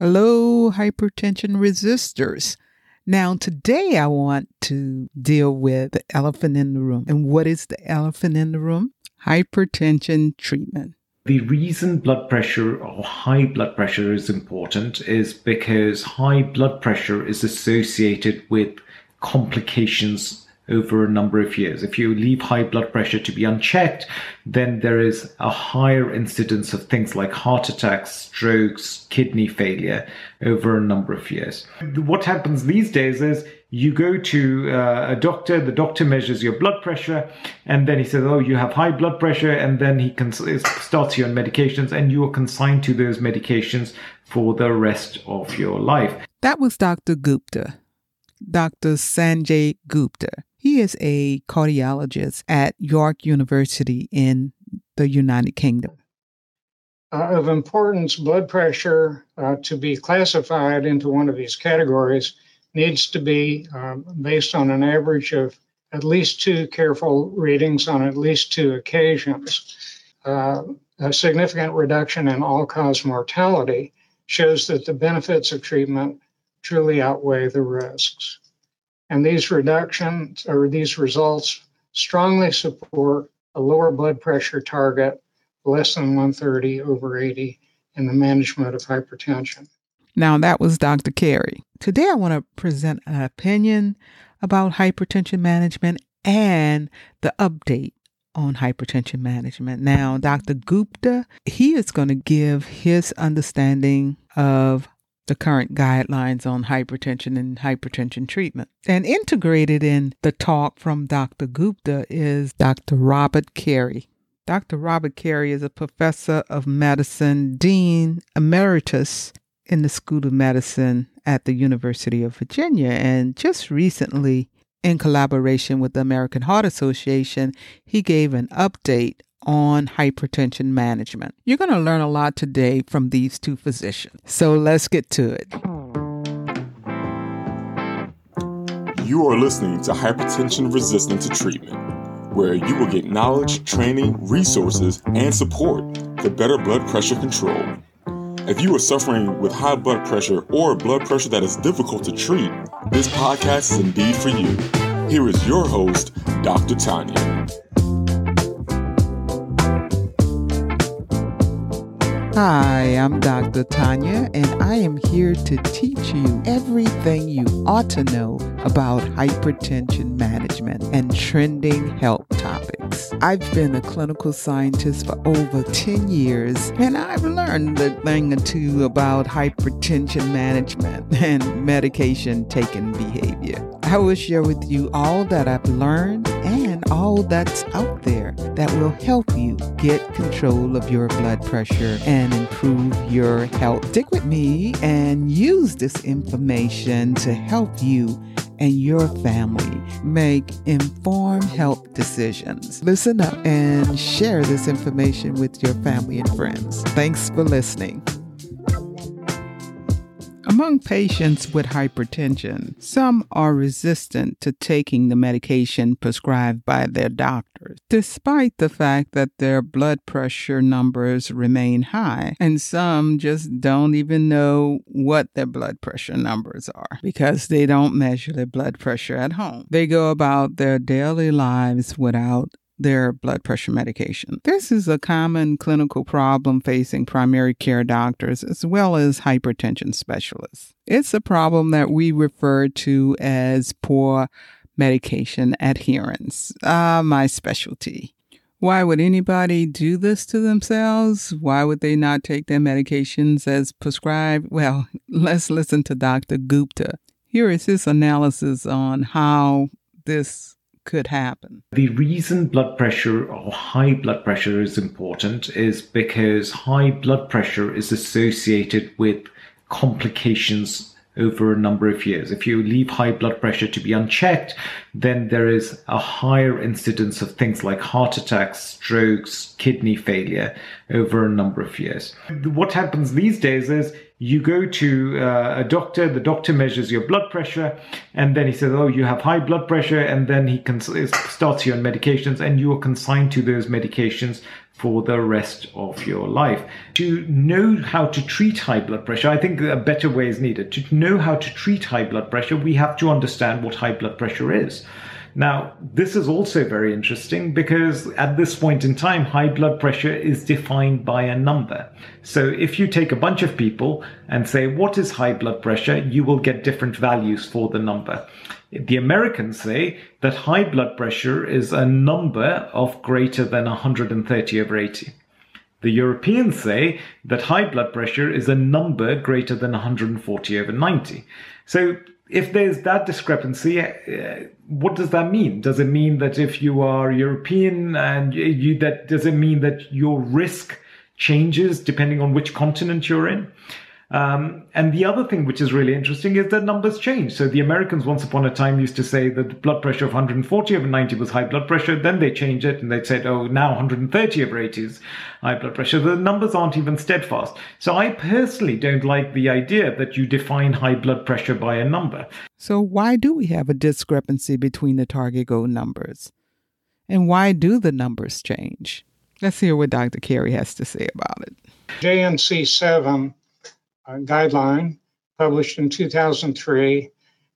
Hello, hypertension resistors. Now, today I want to deal with the elephant in the room. And what is the elephant in the room? Hypertension treatment. The reason blood pressure or high blood pressure is important is because high blood pressure is associated with complications over a number of years. If you leave high blood pressure to be unchecked, then there is a higher incidence of things like heart attacks, strokes, kidney failure over a number of years. What happens these days is you go to uh, a doctor, the doctor measures your blood pressure, and then he says, Oh, you have high blood pressure, and then he cons- starts you on medications, and you are consigned to those medications for the rest of your life. That was Dr. Gupta, Dr. Sanjay Gupta. He is a cardiologist at York University in the United Kingdom. Uh, of importance, blood pressure uh, to be classified into one of these categories needs to be um, based on an average of at least two careful readings on at least two occasions. Uh, a significant reduction in all cause mortality shows that the benefits of treatment truly outweigh the risks. And these reductions or these results strongly support a lower blood pressure target less than 130 over 80 in the management of hypertension. Now, that was Dr. Carey. Today, I want to present an opinion about hypertension management and the update on hypertension management. Now, Dr. Gupta, he is going to give his understanding of the current guidelines on hypertension and hypertension treatment. And integrated in the talk from Dr. Gupta is Dr. Robert Carey. Dr. Robert Carey is a professor of medicine, dean emeritus in the School of Medicine at the University of Virginia. And just recently, in collaboration with the American Heart Association, he gave an update on hypertension management. You're going to learn a lot today from these two physicians. So let's get to it. You are listening to Hypertension Resistant to Treatment, where you will get knowledge, training, resources, and support for better blood pressure control. If you are suffering with high blood pressure or blood pressure that is difficult to treat, this podcast is indeed for you. Here is your host, Dr. Tanya. Hi, I'm Dr. Tanya, and I am here to teach you everything you ought to know about hypertension management and trending health topics. I've been a clinical scientist for over 10 years, and I've learned a thing or two about hypertension management and medication taking behavior. I will share with you all that I've learned and all that's out there that will help you get control of your blood pressure and improve your health. Stick with me and use this information to help you and your family make informed health decisions. Listen up and share this information with your family and friends. Thanks for listening. Among patients with hypertension, some are resistant to taking the medication prescribed by their doctors, despite the fact that their blood pressure numbers remain high, and some just don't even know what their blood pressure numbers are because they don't measure their blood pressure at home. They go about their daily lives without their blood pressure medication. This is a common clinical problem facing primary care doctors as well as hypertension specialists. It's a problem that we refer to as poor medication adherence. Ah, my specialty. Why would anybody do this to themselves? Why would they not take their medications as prescribed? Well, let's listen to Dr. Gupta. Here is his analysis on how this could happen? The reason blood pressure or high blood pressure is important is because high blood pressure is associated with complications over a number of years. If you leave high blood pressure to be unchecked, then there is a higher incidence of things like heart attacks, strokes, kidney failure over a number of years. What happens these days is you go to uh, a doctor, the doctor measures your blood pressure, and then he says, Oh, you have high blood pressure, and then he cons- starts you on medications, and you are consigned to those medications for the rest of your life. To know how to treat high blood pressure, I think a better way is needed. To know how to treat high blood pressure, we have to understand what high blood pressure is. Now, this is also very interesting because at this point in time, high blood pressure is defined by a number. So if you take a bunch of people and say, what is high blood pressure? You will get different values for the number. The Americans say that high blood pressure is a number of greater than 130 over 80. The Europeans say that high blood pressure is a number greater than 140 over 90. So if there's that discrepancy, uh, what does that mean? Does it mean that if you are European and you that does it mean that your risk changes depending on which continent you're in? Um, and the other thing which is really interesting is that numbers change. So the Americans once upon a time used to say that blood pressure of 140 over 90 was high blood pressure. Then they changed it and they said, oh, now 130 over 80 is high blood pressure. The numbers aren't even steadfast. So I personally don't like the idea that you define high blood pressure by a number. So why do we have a discrepancy between the target goal numbers? And why do the numbers change? Let's hear what Dr. Carey has to say about it. JNC 7 uh, guideline published in 2003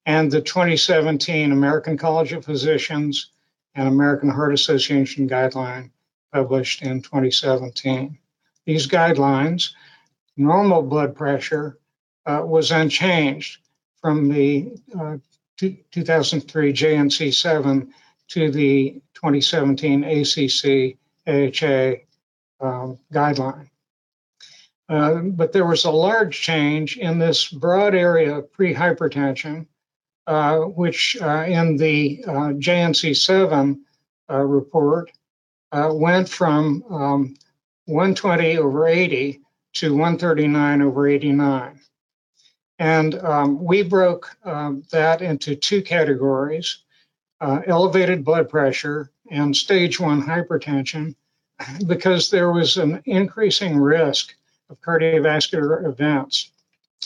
and the 2017 American College of Physicians and American Heart Association guideline published in 2017. These guidelines, normal blood pressure uh, was unchanged from the uh, 2003 JNC 7 to the 2017 ACC AHA um, guideline. Uh, but there was a large change in this broad area of prehypertension, uh, which uh, in the uh, JNC7 uh, report went from um, 120 over 80 to 139 over 89. And um, we broke um, that into two categories elevated blood pressure and stage one hypertension, because there was an increasing risk of cardiovascular events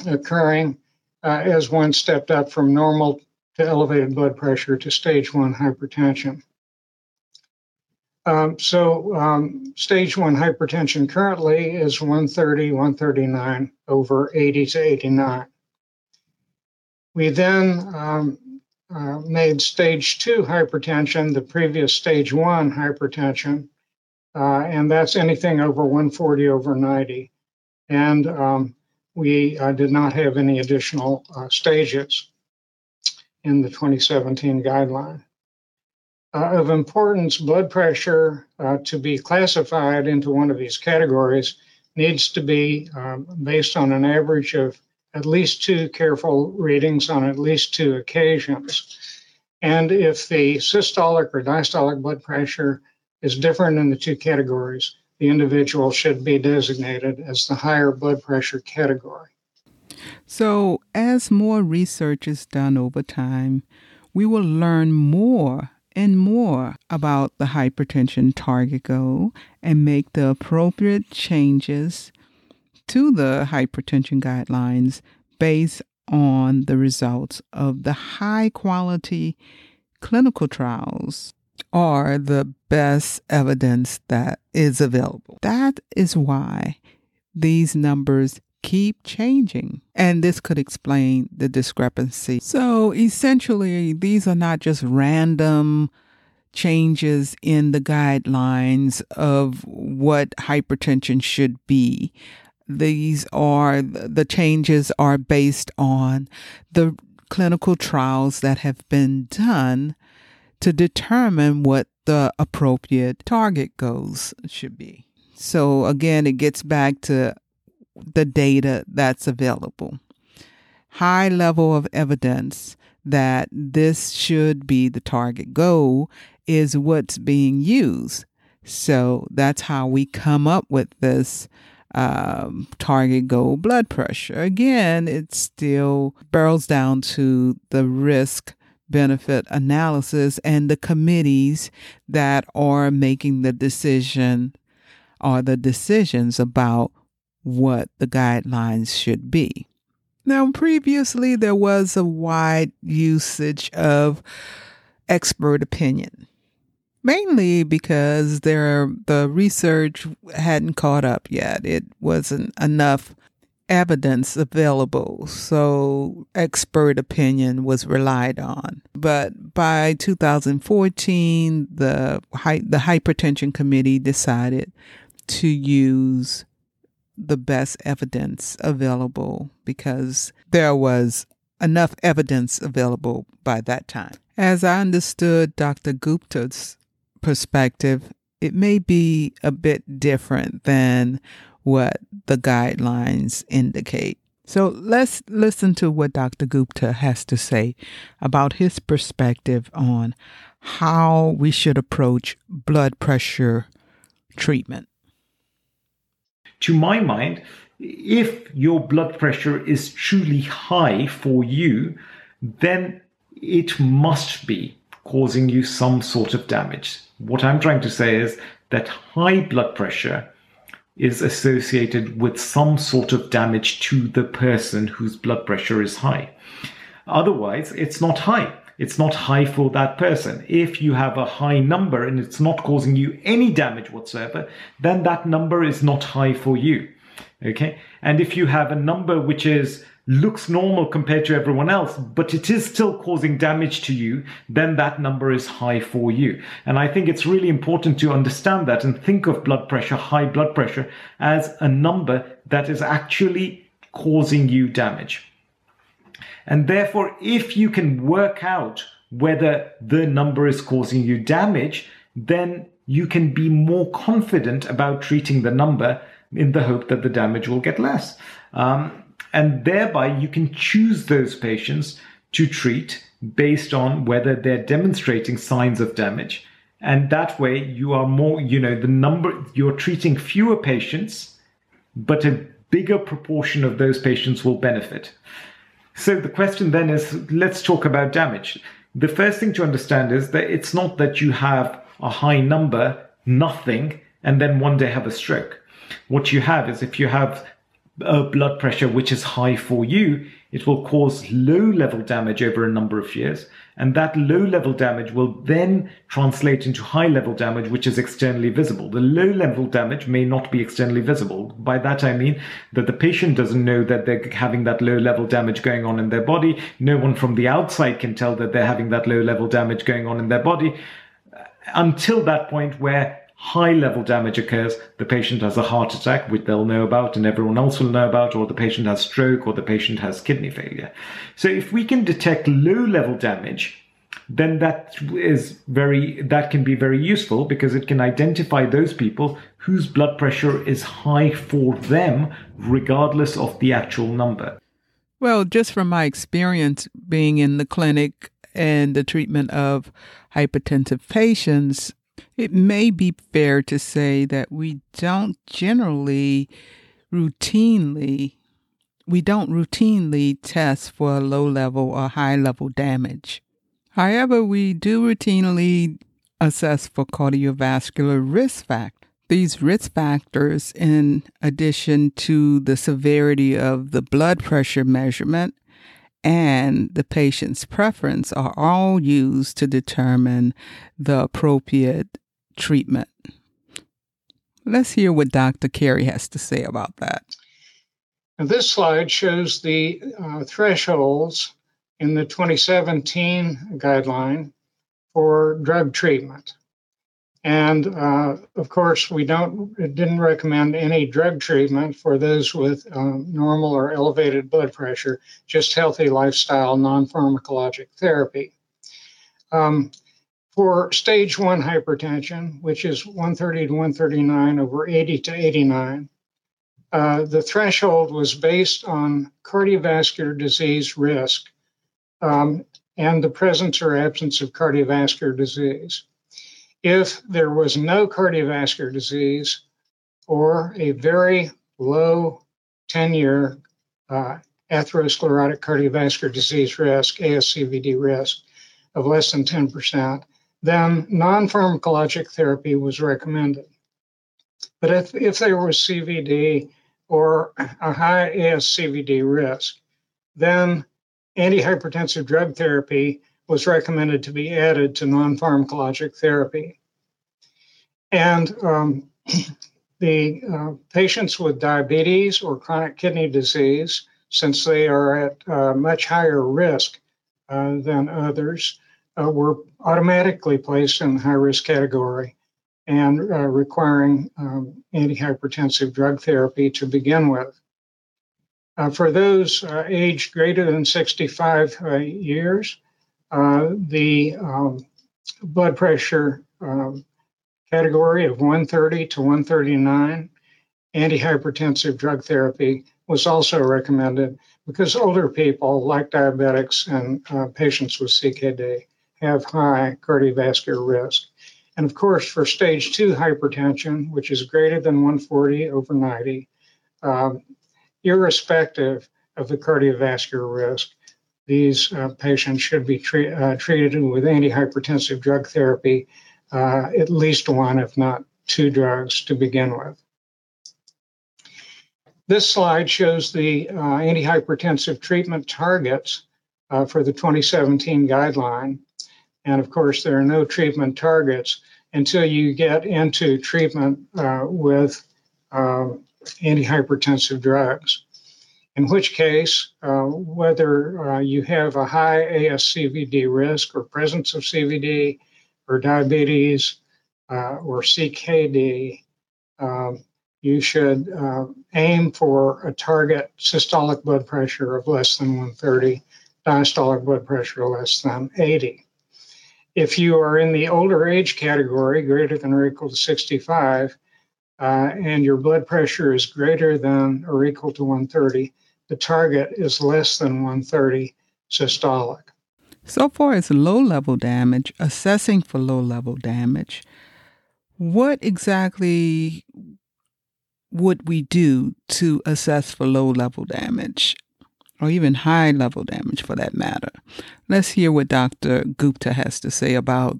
occurring uh, as one stepped up from normal to elevated blood pressure to stage one hypertension. Um, so, um, stage one hypertension currently is 130, 139 over 80 to 89. We then um, uh, made stage two hypertension the previous stage one hypertension, uh, and that's anything over 140 over 90 and um, we uh, did not have any additional uh, stages in the 2017 guideline. Uh, of importance, blood pressure uh, to be classified into one of these categories needs to be um, based on an average of at least two careful readings on at least two occasions. And if the systolic or diastolic blood pressure is different in the two categories, the individual should be designated as the higher blood pressure category. So, as more research is done over time, we will learn more and more about the hypertension target goal and make the appropriate changes to the hypertension guidelines based on the results of the high quality clinical trials are the best evidence that is available. That is why these numbers keep changing. And this could explain the discrepancy. So essentially, these are not just random changes in the guidelines of what hypertension should be. These are the changes are based on the clinical trials that have been done to determine what the appropriate target goals should be. So, again, it gets back to the data that's available. High level of evidence that this should be the target goal is what's being used. So, that's how we come up with this um, target goal blood pressure. Again, it still barrels down to the risk benefit analysis and the committees that are making the decision or the decisions about what the guidelines should be. Now, previously, there was a wide usage of expert opinion. mainly because there the research hadn't caught up yet. It wasn't enough evidence available, so expert opinion was relied on. But by 2014, the the hypertension committee decided to use the best evidence available because there was enough evidence available by that time. As I understood Dr. Gupta's perspective, it may be a bit different than what the guidelines indicate. So let's listen to what Dr. Gupta has to say about his perspective on how we should approach blood pressure treatment. To my mind, if your blood pressure is truly high for you, then it must be causing you some sort of damage. What I'm trying to say is that high blood pressure is associated with some sort of damage to the person whose blood pressure is high. Otherwise, it's not high. It's not high for that person. If you have a high number and it's not causing you any damage whatsoever, then that number is not high for you. Okay. And if you have a number which is looks normal compared to everyone else, but it is still causing damage to you, then that number is high for you. And I think it's really important to understand that and think of blood pressure, high blood pressure, as a number that is actually causing you damage. And therefore, if you can work out whether the number is causing you damage, then you can be more confident about treating the number in the hope that the damage will get less. Um, and thereby you can choose those patients to treat based on whether they're demonstrating signs of damage. And that way you are more, you know, the number, you're treating fewer patients, but a bigger proportion of those patients will benefit. So the question then is let's talk about damage. The first thing to understand is that it's not that you have a high number, nothing, and then one day have a stroke. What you have is if you have a blood pressure which is high for you, it will cause low level damage over a number of years. And that low level damage will then translate into high level damage, which is externally visible. The low level damage may not be externally visible. By that, I mean that the patient doesn't know that they're having that low level damage going on in their body. No one from the outside can tell that they're having that low level damage going on in their body until that point where high level damage occurs, the patient has a heart attack, which they'll know about and everyone else will know about, or the patient has stroke, or the patient has kidney failure. So if we can detect low level damage, then that is very that can be very useful because it can identify those people whose blood pressure is high for them regardless of the actual number well just from my experience being in the clinic and the treatment of hypertensive patients it may be fair to say that we don't generally routinely we don't routinely test for low level or high level damage. However, we do routinely assess for cardiovascular risk factors. These risk factors, in addition to the severity of the blood pressure measurement and the patient's preference, are all used to determine the appropriate treatment. Let's hear what Dr. Carey has to say about that. Now, this slide shows the uh, thresholds in the 2017 guideline for drug treatment. And uh, of course, we don't didn't recommend any drug treatment for those with um, normal or elevated blood pressure, just healthy lifestyle, non-pharmacologic therapy. Um, for stage one hypertension, which is 130 to 139 over 80 to 89, uh, the threshold was based on cardiovascular disease risk um, and the presence or absence of cardiovascular disease. If there was no cardiovascular disease or a very low 10 year uh, atherosclerotic cardiovascular disease risk, ASCVD risk, of less than 10%, then non pharmacologic therapy was recommended. But if, if there was CVD or a high ASCVD risk, then antihypertensive drug therapy was recommended to be added to non pharmacologic therapy. And um, the uh, patients with diabetes or chronic kidney disease, since they are at uh, much higher risk uh, than others, uh, were automatically placed in the high risk category and uh, requiring um, antihypertensive drug therapy to begin with. Uh, for those aged greater than 65 years, the um, blood pressure um, category of 130 to 139, antihypertensive drug therapy was also recommended because older people, like diabetics and uh, patients with CKD, have high cardiovascular risk. And of course, for stage two hypertension, which is greater than 140 over 90, um, irrespective of the cardiovascular risk, these uh, patients should be tre- uh, treated with antihypertensive drug therapy uh, at least one, if not two drugs to begin with. This slide shows the uh, antihypertensive treatment targets uh, for the 2017 guideline. And of course, there are no treatment targets until you get into treatment uh, with um, antihypertensive drugs. In which case, uh, whether uh, you have a high ASCVD risk or presence of CVD, or diabetes uh, or CKD, um, you should uh, aim for a target systolic blood pressure of less than 130, diastolic blood pressure less than 80. If you are in the older age category, greater than or equal to 65, uh, and your blood pressure is greater than or equal to 130, the target is less than 130 systolic. So far as low level damage, assessing for low level damage, what exactly would we do to assess for low level damage or even high level damage for that matter? Let's hear what Dr. Gupta has to say about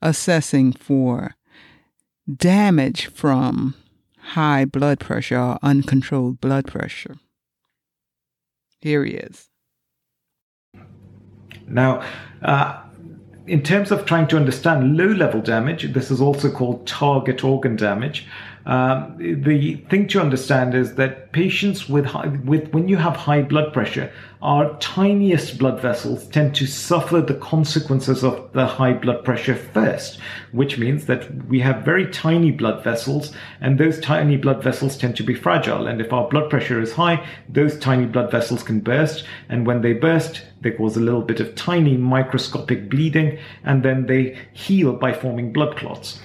assessing for damage from high blood pressure or uncontrolled blood pressure. Here he is. Now, uh, in terms of trying to understand low level damage, this is also called target organ damage. Um, the thing to understand is that patients with high, with when you have high blood pressure, our tiniest blood vessels tend to suffer the consequences of the high blood pressure first, which means that we have very tiny blood vessels, and those tiny blood vessels tend to be fragile. And if our blood pressure is high, those tiny blood vessels can burst, and when they burst, they cause a little bit of tiny microscopic bleeding, and then they heal by forming blood clots.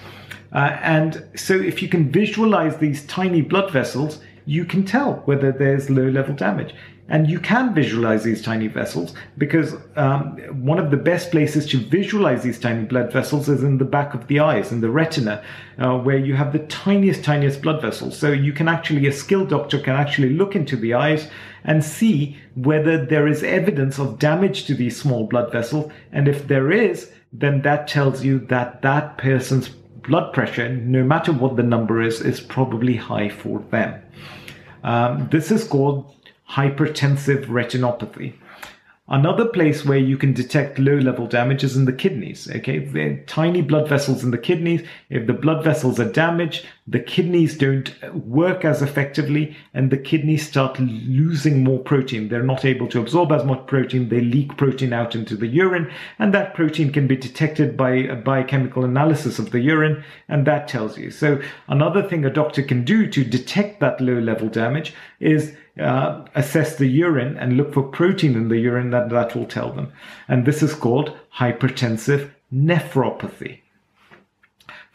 Uh, and so if you can visualize these tiny blood vessels, you can tell whether there's low level damage. And you can visualize these tiny vessels because um, one of the best places to visualize these tiny blood vessels is in the back of the eyes, in the retina, uh, where you have the tiniest, tiniest blood vessels. So you can actually, a skilled doctor can actually look into the eyes and see whether there is evidence of damage to these small blood vessels. And if there is, then that tells you that that person's blood pressure, no matter what the number is, is probably high for them. Um, this is called hypertensive retinopathy. Another place where you can detect low level damage is in the kidneys. Okay, the tiny blood vessels in the kidneys. If the blood vessels are damaged, the kidneys don't work as effectively and the kidneys start losing more protein. They're not able to absorb as much protein. They leak protein out into the urine and that protein can be detected by a biochemical analysis of the urine and that tells you. So another thing a doctor can do to detect that low level damage is uh, assess the urine and look for protein in the urine that that will tell them. And this is called hypertensive nephropathy.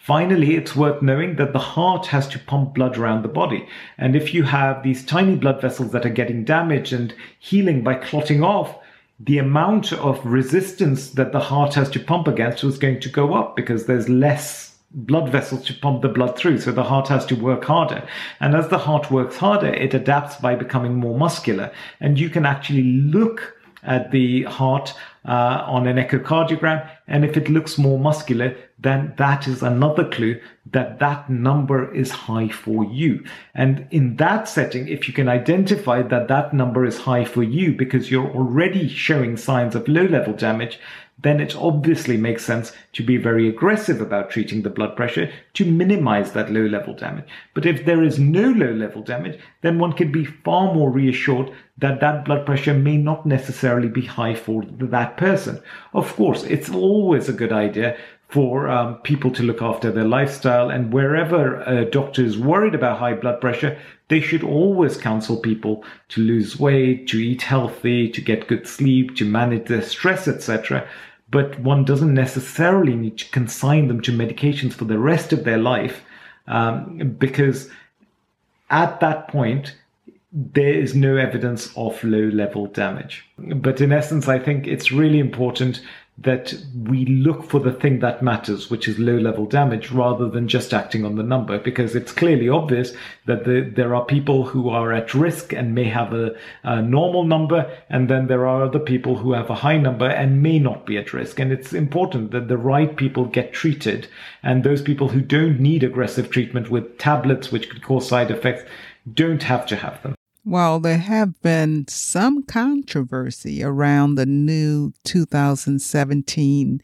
Finally, it's worth knowing that the heart has to pump blood around the body. And if you have these tiny blood vessels that are getting damaged and healing by clotting off, the amount of resistance that the heart has to pump against is going to go up because there's less blood vessels to pump the blood through. So the heart has to work harder. And as the heart works harder, it adapts by becoming more muscular. And you can actually look at the heart uh, on an echocardiogram. And if it looks more muscular, then that is another clue that that number is high for you. And in that setting, if you can identify that that number is high for you because you're already showing signs of low level damage, then it obviously makes sense to be very aggressive about treating the blood pressure to minimize that low level damage. But if there is no low level damage, then one can be far more reassured that that blood pressure may not necessarily be high for that person. Of course, it's always a good idea for um, people to look after their lifestyle. And wherever a doctor is worried about high blood pressure, they should always counsel people to lose weight, to eat healthy, to get good sleep, to manage their stress, etc. But one doesn't necessarily need to consign them to medications for the rest of their life um, because at that point, there is no evidence of low level damage. But in essence, I think it's really important that we look for the thing that matters, which is low level damage, rather than just acting on the number, because it's clearly obvious that the, there are people who are at risk and may have a, a, normal number, and then there are other people who have a high number and may not be at risk. And it's important that the right people get treated, and those people who don't need aggressive treatment with tablets, which could cause side effects, don't have to have them. While there have been some controversy around the new 2017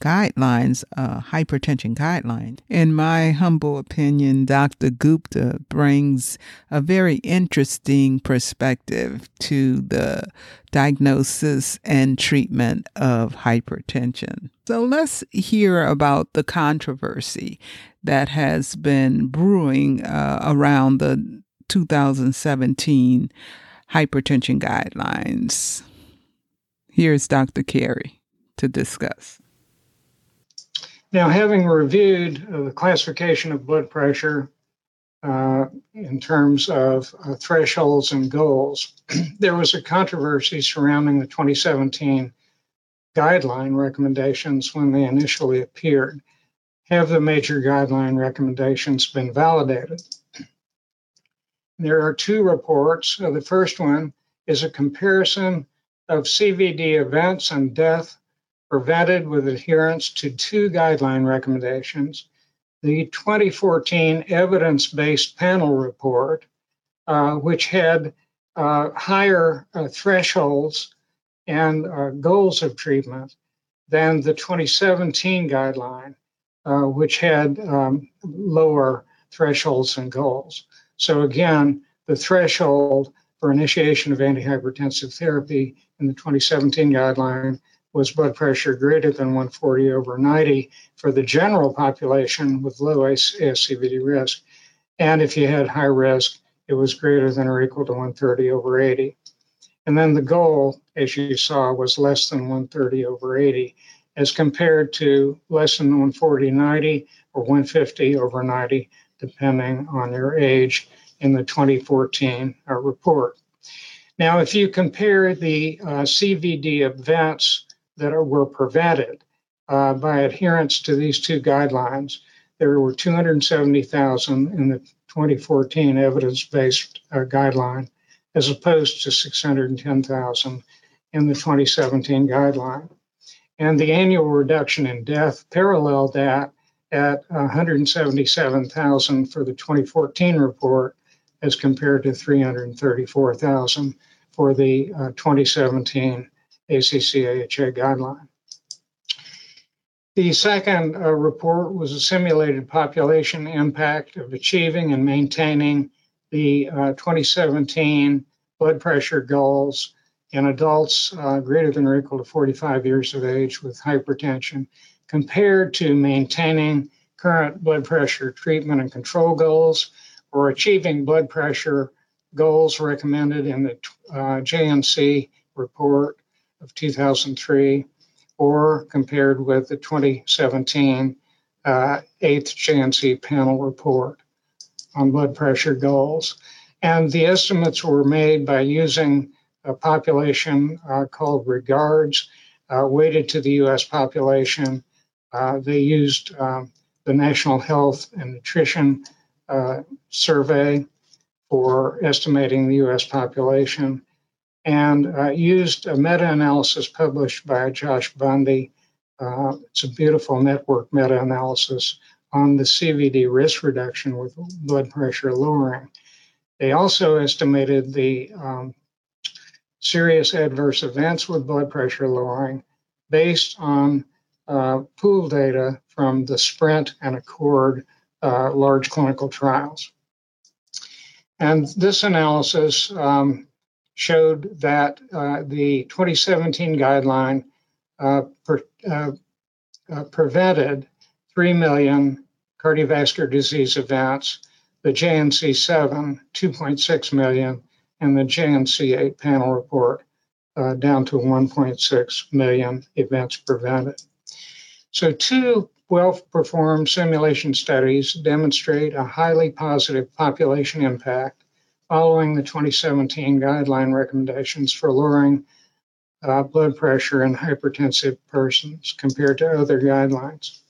guidelines, uh, hypertension guideline. In my humble opinion, Dr. Gupta brings a very interesting perspective to the diagnosis and treatment of hypertension. So let's hear about the controversy that has been brewing uh, around the 2017 hypertension guidelines. Here's Dr. Carey to discuss. Now, having reviewed uh, the classification of blood pressure uh, in terms of uh, thresholds and goals, there was a controversy surrounding the 2017 guideline recommendations when they initially appeared. Have the major guideline recommendations been validated? There are two reports. Uh, the first one is a comparison of CVD events and death prevented with adherence to two guideline recommendations. The 2014 evidence based panel report, uh, which had uh, higher uh, thresholds and uh, goals of treatment than the 2017 guideline, uh, which had um, lower thresholds and goals. So again, the threshold for initiation of antihypertensive therapy in the 2017 guideline was blood pressure greater than 140 over 90 for the general population with low ASCVD risk. And if you had high risk, it was greater than or equal to 130 over 80. And then the goal, as you saw, was less than 130 over 80, as compared to less than 140 90 or 150 over 90 depending on your age, in the 2014 uh, report. Now, if you compare the uh, CVD events that are, were prevented uh, by adherence to these two guidelines, there were 270,000 in the 2014 evidence based uh, guideline, as opposed to 610,000 in the 2017 guideline. And the annual reduction in death paralleled that at 177,000 for the 2014 report as compared to 334,000 for the uh, 2017 ACC-AHA guideline. The second uh, report was a simulated population impact of achieving and maintaining the uh, 2017 blood pressure goals in adults uh, greater than or equal to 45 years of age with hypertension compared to maintaining current blood pressure treatment and control goals or achieving blood pressure goals recommended in the uh, JNC report of 2003 or compared with the 2017 uh, 8th JNC panel report on blood pressure goals. And the estimates were made by using a population uh, called regards, uh, weighted to the US population they used um, the National Health and Nutrition uh, Survey for estimating the US population and uh, used a meta analysis published by Josh Bundy. Uh, it's a beautiful network meta analysis on the CVD risk reduction with blood pressure lowering. They also estimated the um, serious adverse events with blood pressure lowering based on uh, pool data from the SPRINT and ACCORD uh, large clinical trials. And this analysis um, showed that uh, the 2017 guideline uh, per, uh, uh, prevented 3 million cardiovascular disease events, the JNC7, 2.6 million, and the JNC8 panel report down to 1.6 million events prevented. So, two well performed simulation studies demonstrate a highly positive population impact following the 2017 guideline recommendations for lowering uh, blood pressure in hypertensive persons compared to other guidelines.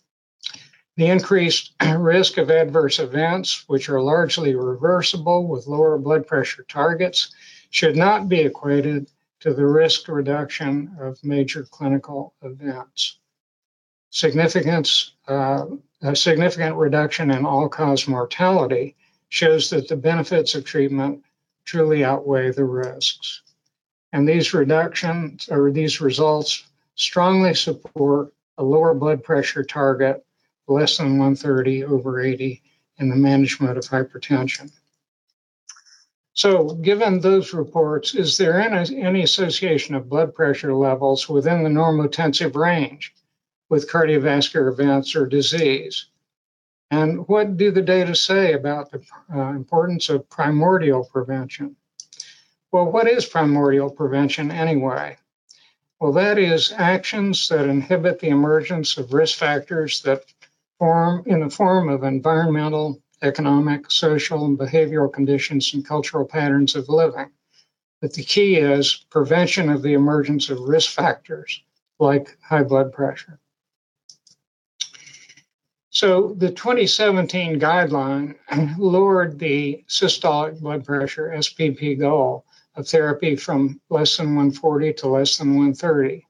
The increased risk of adverse events, which are largely reversible with lower blood pressure targets, should not be equated to the risk reduction of major clinical events. Significance, uh, a significant reduction in all cause mortality shows that the benefits of treatment truly outweigh the risks. And these reductions or these results strongly support a lower blood pressure target less than 130 over 80 in the management of hypertension. So, given those reports, is there any, any association of blood pressure levels within the normotensive range with cardiovascular events or disease? And what do the data say about the uh, importance of primordial prevention? Well, what is primordial prevention anyway? Well, that is actions that inhibit the emergence of risk factors that form in the form of environmental, economic, social, and behavioral conditions and cultural patterns of living. But the key is prevention of the emergence of risk factors like high blood pressure. So the 2017 guideline lowered the systolic blood pressure SBP goal of therapy from less than 140 to less than 130.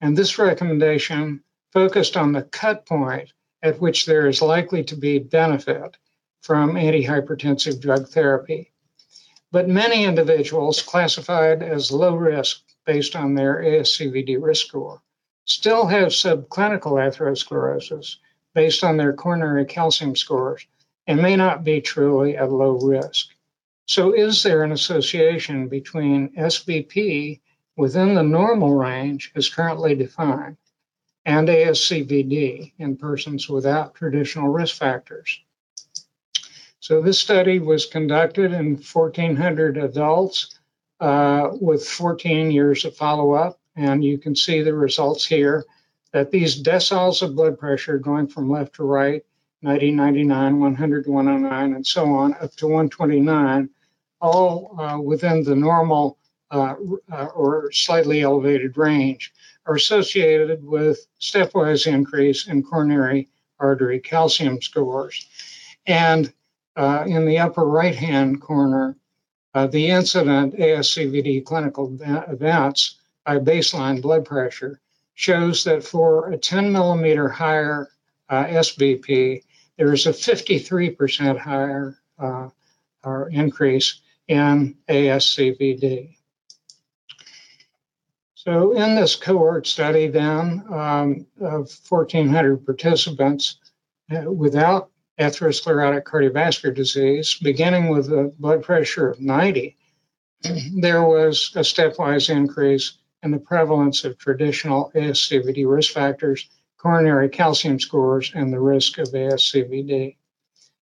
And this recommendation focused on the cut point at which there is likely to be benefit from antihypertensive drug therapy. But many individuals classified as low risk based on their ASCVD risk score still have subclinical atherosclerosis based on their coronary calcium scores and may not be truly at low risk. So, is there an association between SBP within the normal range as currently defined and ASCVD in persons without traditional risk factors? So, this study was conducted in 1,400 adults uh, with 14 years of follow up, and you can see the results here that these deciles of blood pressure going from left to right, 90, 99, 100, 109, and so on, up to 129, all uh, within the normal uh, uh, or slightly elevated range, are associated with stepwise increase in coronary artery calcium scores. And uh, in the upper right hand corner, uh, the incident ASCVD clinical events by baseline blood pressure shows that for a 10 millimeter higher uh, SBP, there is a 53% higher uh, increase in ASCVD. So, in this cohort study, then, um, of 1,400 participants uh, without atherosclerotic cardiovascular disease, beginning with a blood pressure of 90, there was a stepwise increase and the prevalence of traditional ASCVD risk factors, coronary calcium scores, and the risk of ASCVD.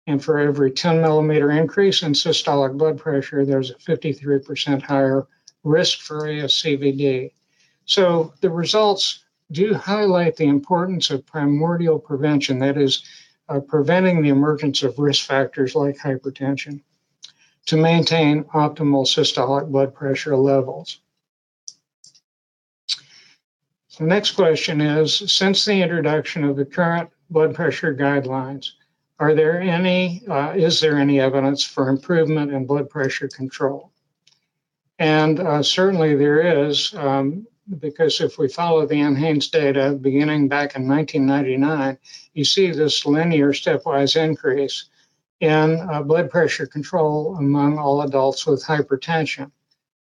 And for every 10 millimeter increase in systolic blood pressure, there's a 53% higher risk for ASCVD. So the results do highlight the importance of primordial prevention, that is, uh, preventing the emergence of risk factors like hypertension to maintain optimal systolic blood pressure levels. The next question is Since the introduction of the current blood pressure guidelines, are there any, uh, is there any evidence for improvement in blood pressure control? And uh, certainly there is, um, because if we follow the NHANES data beginning back in 1999, you see this linear stepwise increase in uh, blood pressure control among all adults with hypertension.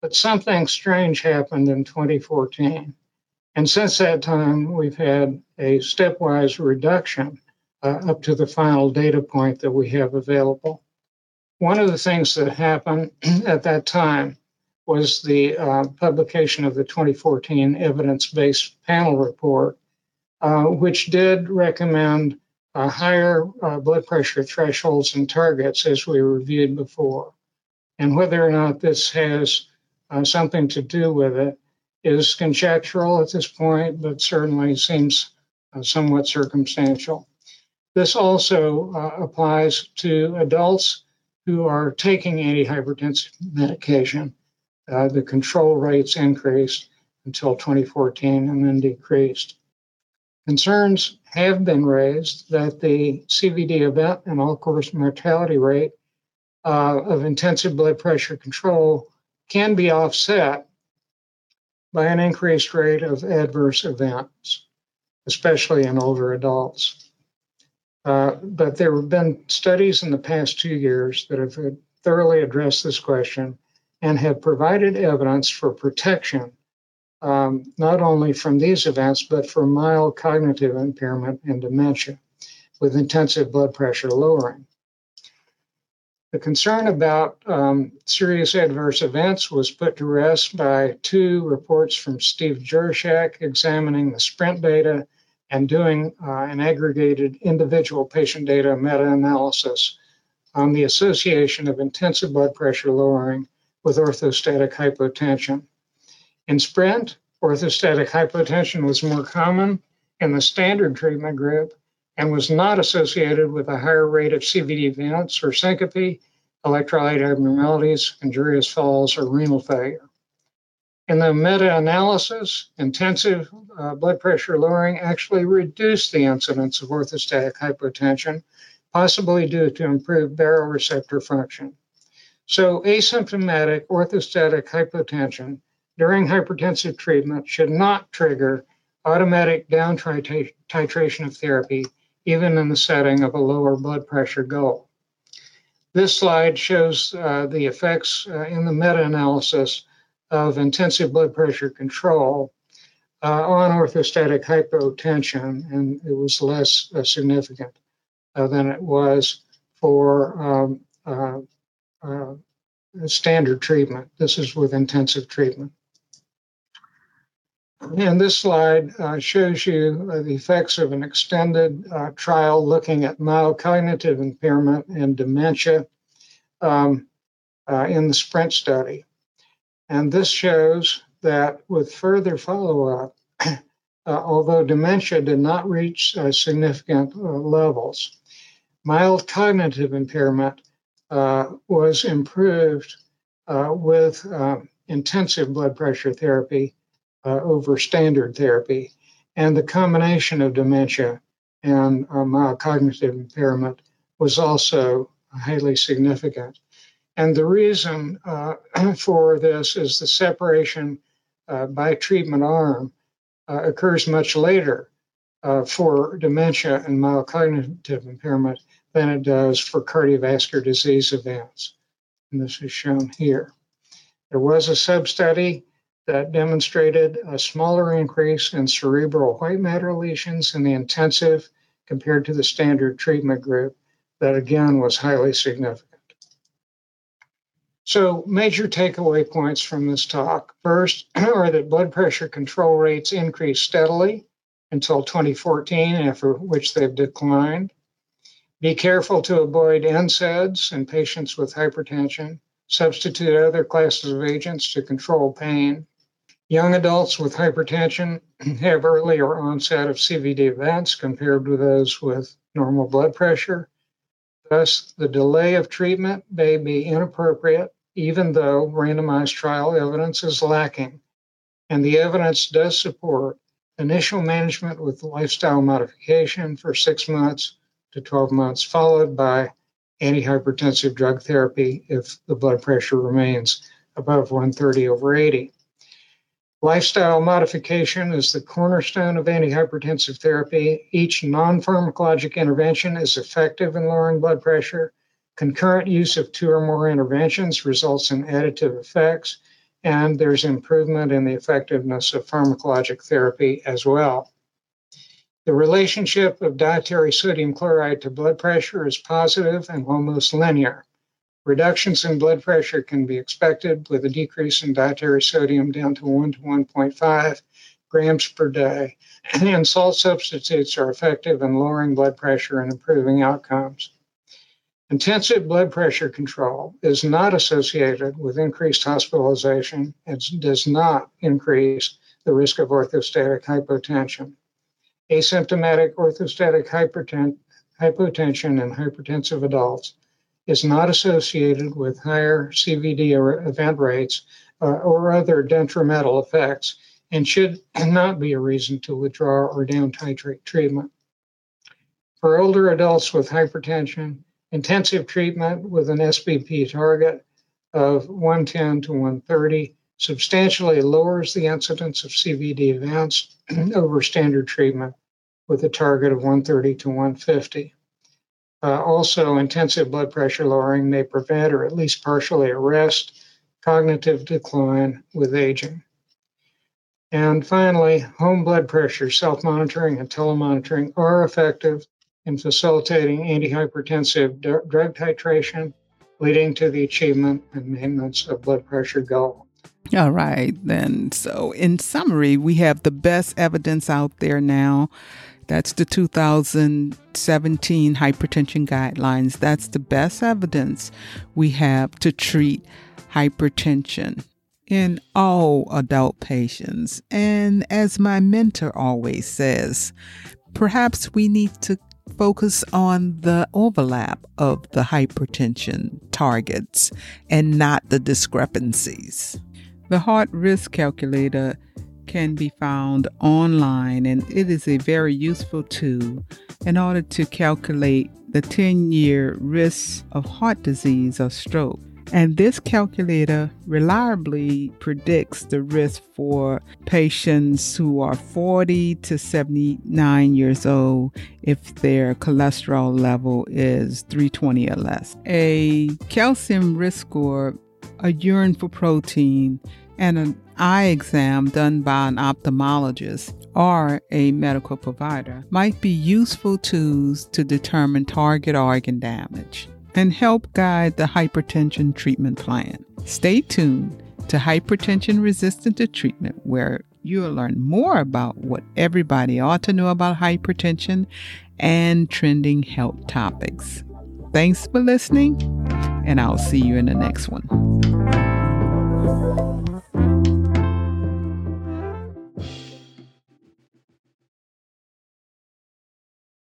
But something strange happened in 2014 And since that time, we've had a stepwise reduction uh, up to the final data point that we have available. One of the things that happened at that time was the uh, publication of the 2014 evidence based panel report, uh, which did recommend uh, higher uh, blood pressure thresholds and targets as we reviewed before. And whether or not this has uh, something to do with it is conjectural at this point, but certainly seems uh, somewhat circumstantial. This also applies to adults who are taking antihypertensive medication uh, the control rates increased until 2014 and then decreased. Concerns have been raised that the CVD event and all cause mortality rate uh, of intensive blood pressure control can be offset by an increased rate of adverse events, especially in older adults. Uh, but there have been studies in the past two years that have thoroughly addressed this question and have provided evidence for protection um, not only from these events, but for mild cognitive impairment and dementia with intensive blood pressure lowering. The concern about um, serious adverse events was put to rest by two reports from Steve Juraschek examining the SPRINT data and doing uh, an aggregated individual patient data meta analysis on the association of intensive blood pressure lowering with orthostatic hypotension. In SPRINT, orthostatic hypotension was more common in the standard treatment group and was not associated with a higher rate of CVD events or syncope, electrolyte abnormalities, injurious falls, or renal failure. In the meta analysis, intensive uh, blood pressure lowering actually reduced the incidence of orthostatic hypotension, possibly due to improved baroreceptor function. So asymptomatic orthostatic hypotension during hypertensive treatment should not trigger automatic down titration of therapy, even in the setting of a lower blood pressure goal. This slide shows uh, the effects uh, in the meta-analysis of intensive blood pressure control uh, on orthostatic hypotension, and it was less uh, significant uh, than it was for um, standard treatment. This is with intensive treatment. And this slide uh, shows you the effects of an extended uh, trial looking at mild cognitive impairment and dementia um, uh, in the SPRINT study. And this shows that with further follow up, uh, although dementia did not reach uh, significant levels, mild cognitive impairment was improved with intensive blood pressure therapy uh, over standard therapy. And the combination of dementia and uh, mild cognitive impairment was also highly significant. And the reason for this is the separation by treatment arm occurs much later for dementia and mild cognitive impairment than it does for cardiovascular disease events. And this is shown here. There was a sub study that demonstrated a smaller increase in cerebral white matter lesions in the intensive compared to the standard treatment group, that again was highly significant. So, major takeaway points from this talk. First are that blood pressure control rates increased steadily until 2014, after which they've declined. Be careful to avoid NSAIDs in patients with hypertension. Substitute other classes of agents to control pain. Young adults with hypertension have earlier onset of CVD events compared with those with normal blood pressure. Thus, the delay of treatment may be inappropriate, even though randomized trial evidence is lacking. And the evidence does support initial management with lifestyle modification for six months to 12 months, followed by antihypertensive drug therapy if the blood pressure remains above 130 over 80. Lifestyle modification is the cornerstone of antihypertensive therapy. Each non pharmacologic intervention is effective in lowering blood pressure. Concurrent use of two or more interventions results in additive effects, and there's improvement in the effectiveness of pharmacologic therapy as well. The relationship of dietary sodium chloride to blood pressure is positive and almost linear. Reductions in blood pressure can be expected with a decrease in dietary sodium down to 1 to 1.5 grams per day, and salt substitutes are effective in lowering blood pressure and improving outcomes. Intensive blood pressure control is not associated with increased hospitalization and does not increase the risk of orthostatic hypotension. Asymptomatic orthostatic hyperten- hypotension in hypertensive adults is not associated with higher CVD event rates uh, or other detrimental effects and should not be a reason to withdraw or down titrate treatment. For older adults with hypertension, intensive treatment with an SBP target of 110 to 130 substantially lowers the incidence of CVD events over standard treatment with a target of 130 to 150. Uh, also, intensive blood pressure lowering may prevent or at least partially arrest cognitive decline with aging. And finally, home blood pressure self monitoring and telemonitoring are effective in facilitating antihypertensive d- drug titration, leading to the achievement and maintenance of blood pressure goal. All right, then. So, in summary, we have the best evidence out there now that's the 2017 hypertension guidelines. That's the best evidence we have to treat hypertension in all adult patients. And as my mentor always says, perhaps we need to focus on the overlap of the hypertension targets and not the discrepancies. The heart risk calculator can be found online, and it is a very useful tool in order to calculate the 10 year risk of heart disease or stroke. And this calculator reliably predicts the risk for patients who are 40 to 79 years old if their cholesterol level is 320 or less. A calcium risk score, a urine for protein, and an eye exam done by an ophthalmologist or a medical provider might be useful tools to determine target organ damage and help guide the hypertension treatment plan. Stay tuned to Hypertension Resistant to Treatment, where you'll learn more about what everybody ought to know about hypertension and trending health topics. Thanks for listening, and I'll see you in the next one.